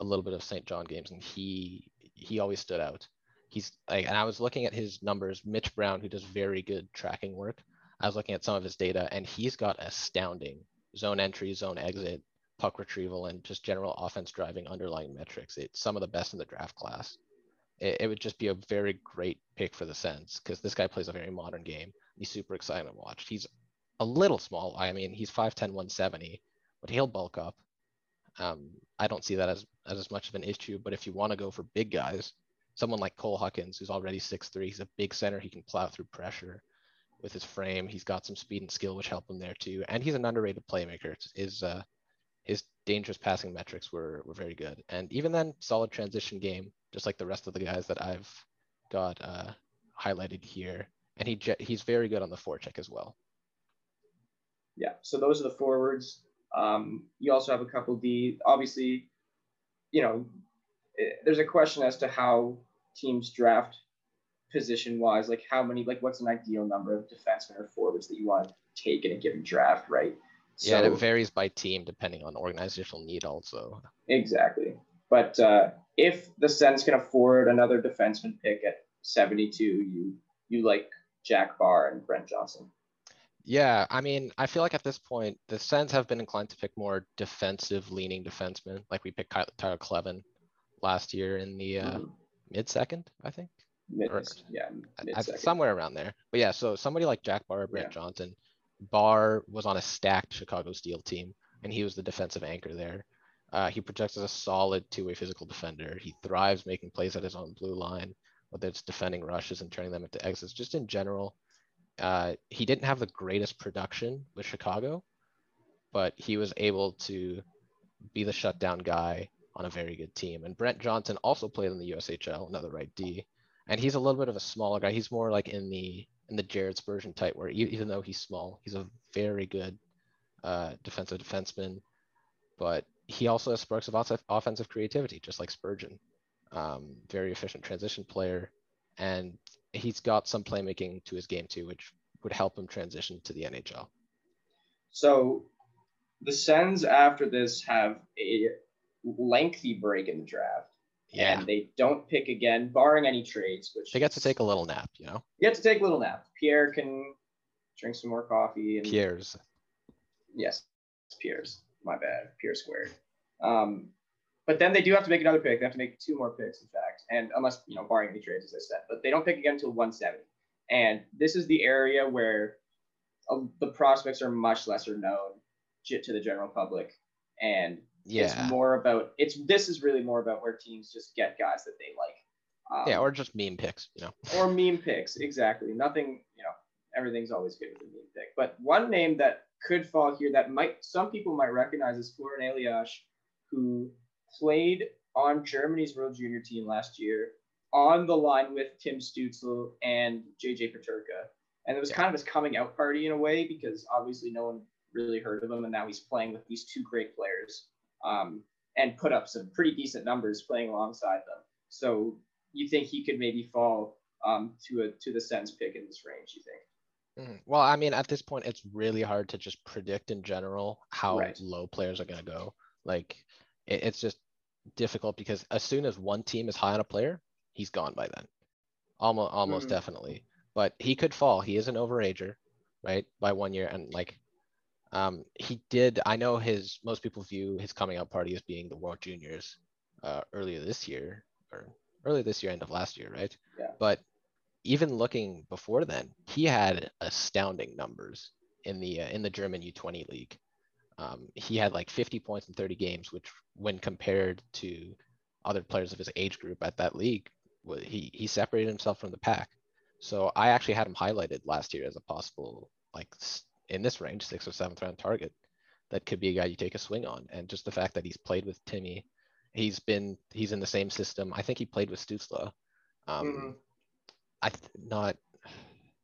a little bit of St. John games, and he he always stood out. He's like, and I was looking at his numbers. Mitch Brown, who does very good tracking work, I was looking at some of his data, and he's got astounding zone entry, zone exit, puck retrieval, and just general offense driving underlying metrics. It's some of the best in the draft class. It, it would just be a very great pick for the Sens because this guy plays a very modern game. He's super exciting to watch. He's a little small. I mean, he's 5'10, 170, but he'll bulk up. Um, I don't see that as, as as much of an issue, but if you want to go for big guys, someone like Cole Huckins, who's already 6'3, he's a big center. He can plow through pressure with his frame. He's got some speed and skill, which help him there too. And he's an underrated playmaker. His uh, his dangerous passing metrics were were very good. And even then, solid transition game, just like the rest of the guys that I've got uh, highlighted here. And he he's very good on the forecheck as well. Yeah, so those are the forwards. Um, you also have a couple D. Obviously, you know, eh, there's a question as to how teams draft position wise, like how many, like what's an ideal number of defensemen or forwards that you want to take in a given draft, right? yeah, and it varies by team depending on organizational need also. Exactly. But uh, if the Sens can afford another defenseman pick at 72, you you like Jack Bar and Brent Johnson. Yeah, I mean, I feel like at this point, the Sens have been inclined to pick more defensive leaning defensemen. Like we picked Tyler Kleven last year in the uh, Mhm. mid second, I think. Mid, or- yeah, I- mid I- somewhere around there. But yeah, so somebody like Jack Bar, or Brent Yeah. Johnson, Bar was on a stacked Chicago Steel team, and he was the defensive anchor there. Uh, he projects as a solid two-way physical defender. He thrives making plays at his own blue line, whether it's defending rushes and turning them into exits. Just in general, uh, he didn't have the greatest production with Chicago, but he was able to be the shutdown guy on a very good team. And Brent Johnson also played in the USHL, another right D and he's a little bit of a smaller guy. He's more like in the in the Jared Spurgeon type, where even though he's small, he's a very good uh, defensive defenseman. But he also has sparks of offensive creativity, just like Spurgeon. Um, very efficient transition player, and he's got some playmaking to his game too, which would help him transition to the NHL. So the Sens after this have a lengthy break in the draft. Yeah, And they don't pick again, barring any trades, which they get to take a little nap, you know. you get to take a little nap. Pierre can drink some more coffee and Pierre's yes, Pierre's. My bad. Pierre squared. Um, but then they do have to make another pick. They have to make two more picks, in fact, and unless you know, barring any trades, as I said, but they don't pick again until 170. And this is the area where uh, the prospects are much lesser known to the general public, and yeah, it's more about it's. This is really more about where teams just get guys that they like. Um, yeah, or just meme picks, you know. or meme picks. Exactly. Nothing, you know, everything's always good with a meme pick. But one name that could fall here that might some people might recognize is Florian Eliash, who played on Germany's World Junior team last year on the line with Tim Stützle and JJ Peterka. And it was kind of his coming out party in a way because obviously no one really heard of him. And now he's playing with these two great players um, and put up some pretty decent numbers playing alongside them. So you think he could maybe fall um, to a to the Sens pick in this range? You think? Mhm. Well, I mean, at this point, it's really hard to just predict in general how Right. low players are going to go. Like, it, it's just difficult because as soon as one team is high on a player, he's gone by then. Almost, almost Mhm. definitely. but he could fall. He is an overager, right? By one year. And like, um, he did, I know his, most people view his coming out party as being the World Juniors uh, earlier this year or earlier this year, end of last year, right? Yeah. But even looking before then, he had astounding numbers in the uh, in the German U20 league. Um, he had like 50 points in 30 games, which, when compared to other players of his age group at that league, he he separated himself from the pack. So I actually had him highlighted last year as a possible like in this range, sixth or seventh round target. That could be a guy you take a swing on, and just the fact that he's played with Timmy, he's been he's in the same system. I think he played with Stützle. Um, Mm-hmm. I th- not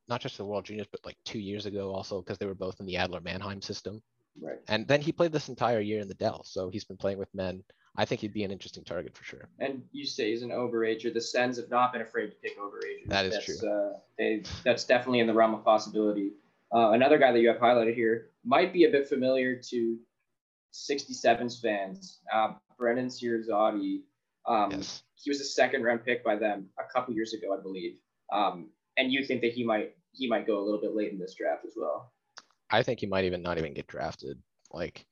not just the World Juniors, but like two years ago also because they were both in the Adler Mannheim system. Right. And then he played this entire year in the DEL, so he's been playing with men. I think he'd be an interesting target for sure. And you say he's an overager. The Sens have not been afraid to pick overagers. That is that's, true. Uh, they, that's definitely in the realm of possibility. Uh, another guy that you have highlighted here might be a bit familiar to 67's fans. Uh, Brennan Sierzotti. Um, Yes. He was a second round pick by them a couple years ago, I believe. Um, and you think that he might he might go a little bit late in this draft as well. I think he might even not even get drafted. Like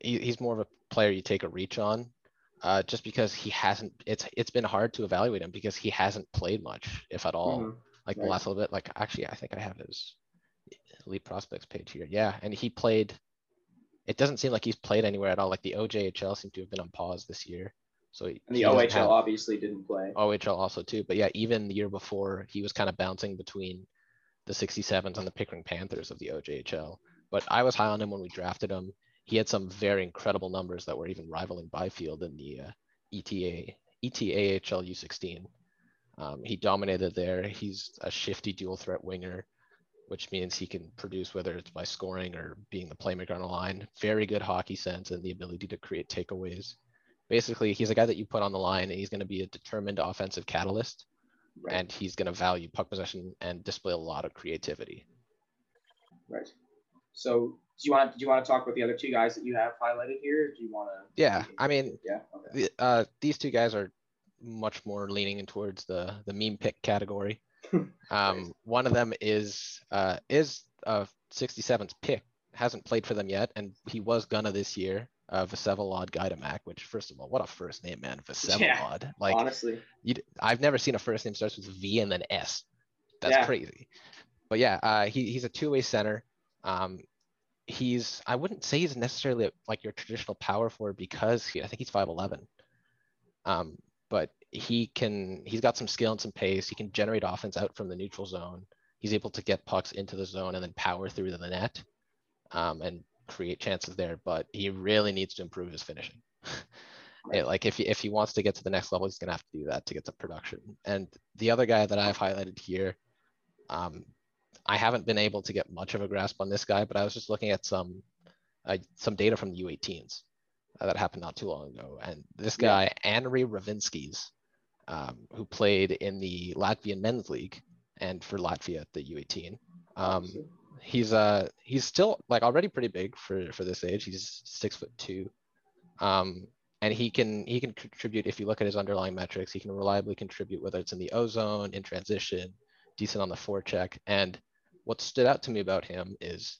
he, he's more of a player you take a reach on, uh, just because he hasn't. It's it's been hard to evaluate him because he hasn't played much, if at all. Mhm. Like the last little bit. Like actually, I think I have his elite prospects page here. Yeah, and he played. It doesn't seem like he's played anywhere at all. Like the OJHL seemed to have been on pause this year, so he- And the OHL have- obviously didn't play. OHL also too. But yeah, even the year before, he was kind of bouncing between the 67s and the Pickering Panthers of the OJHL. But I was high on him when we drafted him. He had some very incredible numbers that were even rivaling Byfield in the uh, ETA ETAHL U16. Um, he dominated there. He's a shifty dual threat winger, which means he can produce whether it's by scoring or being the playmaker on a line. Very good hockey sense and the ability to create takeaways. Basically, he's a guy that you put on the line and he's going to be a determined offensive catalyst Right. and he's going to value puck possession and display a lot of creativity. Right. So do you want do you want to talk about the other two guys that you have highlighted here? Do you want to? Yeah, I mean, Yeah. Okay. the, uh, these two guys are much more leaning in towards the the meme pick category. Um, one of them is uh, is a 67's pick, hasn't played for them yet, and he was gonna this year. Uh, Vasevolod Gaidamak, which first of all, what a first name, man, Vasevolod. Like, Honestly. I've never seen a first name starts with V and then S. That's Yeah. crazy. But yeah, uh, he, he's a two-way center. Um, he's I wouldn't say he's necessarily like your traditional power forward because he, I think he's 5'11. Um, but he can he's got some skill and some pace. He can generate offense out from the neutral zone. He's able to get pucks into the zone and then power through to the net um, and create chances there. But he really needs to improve his finishing. Yeah, like if he, if he wants to get to the next level, he's gonna have to do that to get to production. And the other guy that I've highlighted here, um, I haven't been able to get much of a grasp on this guy, but I was just looking at some uh, some data from the U18s uh, that happened not too long ago, and this Yeah. guy Andrei Ravinskis, um, who played in the Latvian men's league and for Latvia at the U18. Um. He's uh he's still like already pretty big for for this age. He's six foot two, um, and he can he can contribute if you look at his underlying metrics. He can reliably contribute whether it's in the ozone, in transition, decent on the forecheck. And what stood out to me about him is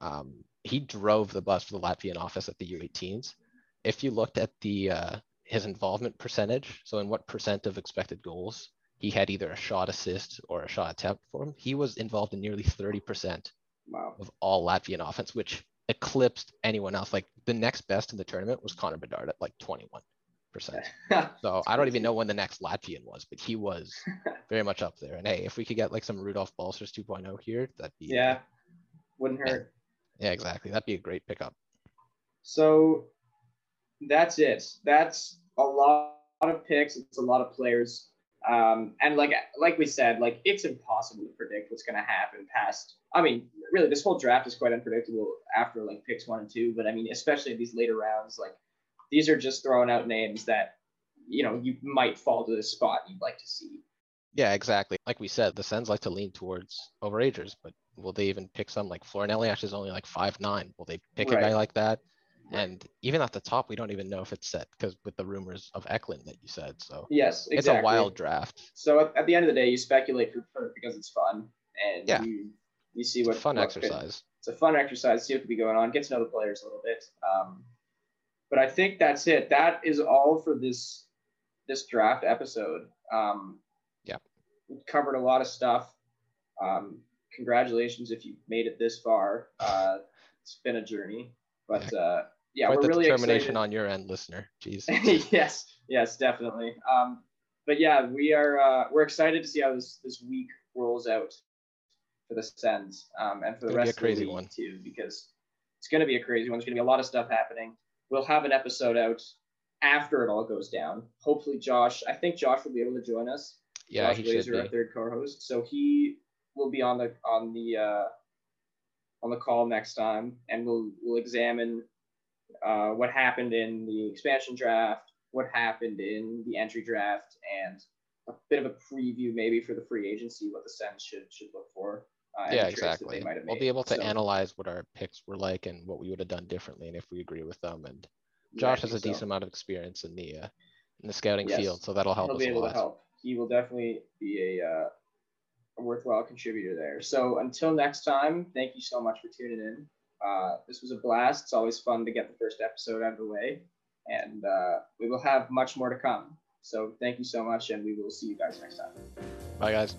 um, he drove the bus for the Latvian office at the U18s. If you looked at the uh, his involvement percentage, so in what percent of expected goals he had either a shot assist or a shot attempt for him, he was involved in nearly 30% Wow. of all Latvian offense, which eclipsed anyone else. Like the next best in the tournament was Connor Bedard at like 21%. So I don't even know when the next Latvian was, but he was very much up there. And hey, if we could get like some Rudolph Balcers 2.0 here, that'd be yeah. Wouldn't hurt. yeah, exactly. That'd be a great pickup. So that's it. That's a lot of picks. It's a lot of players. Um, and like like we said, like it's impossible to predict what's going to happen past. I mean, really, this whole draft is quite unpredictable after like picks one and two. But I mean, especially these later rounds, like these are just throwing out names that you know you might fall to the spot you'd like to see. Yeah, exactly. Like we said, the Sens like to lean towards overagers, but will they even pick some like Florinelli actually is only like five nine? Will they pick a guy like that? And even at the top, we don't even know if it's set because with the rumors of Eklund that you said. So Yes, exactly. it's a wild draft. So at, at the end of the day, you speculate for, for because it's fun. and Yeah. you, you see what fun what could- exercise. it's a fun exercise. See what could be going on. Get to know the players a little bit. Um, but I think that's it. That is all for this this draft episode. Um, Yeah. we covered a lot of stuff. Um, congratulations if you made it this far. Uh, it's been a journey, but uh, yeah, Quite we're the really determination excited. on your end, listener. Jeez. yes, yes, definitely. Um, but yeah, we are uh, we're excited to see how this this week rolls out for the Sens um, and for the be rest crazy of the league one. too, because it's going to be a crazy one. There's going to be a lot of stuff happening. We'll have an episode out after it all goes down. Hopefully, Josh. I think Josh will be able to join us. Yeah, Josh he Glazer, should our third co-host, so he will be on the on the uh, on the call next time, and we'll we'll examine uh, what happened in the expansion draft, what happened in the entry draft, and a bit of a preview maybe for the free agency, what the Sens should should look for. Uh, Yeah, exactly. They might have We'll be able to So, analyze what our picks were like and what we would have done differently and if we agree with them. And yeah, Josh has a so. decent amount of experience in the uh, in the scouting Yes. field, so that'll help He'll us be a able to help. He will definitely be a, uh, a worthwhile contributor there. So until next time, thank you so much for tuning in. Uh, this was a blast. It's always fun to get the first episode out of the way, and uh, we will have much more to come. So thank you so much, and we will see you guys next time. Bye, guys.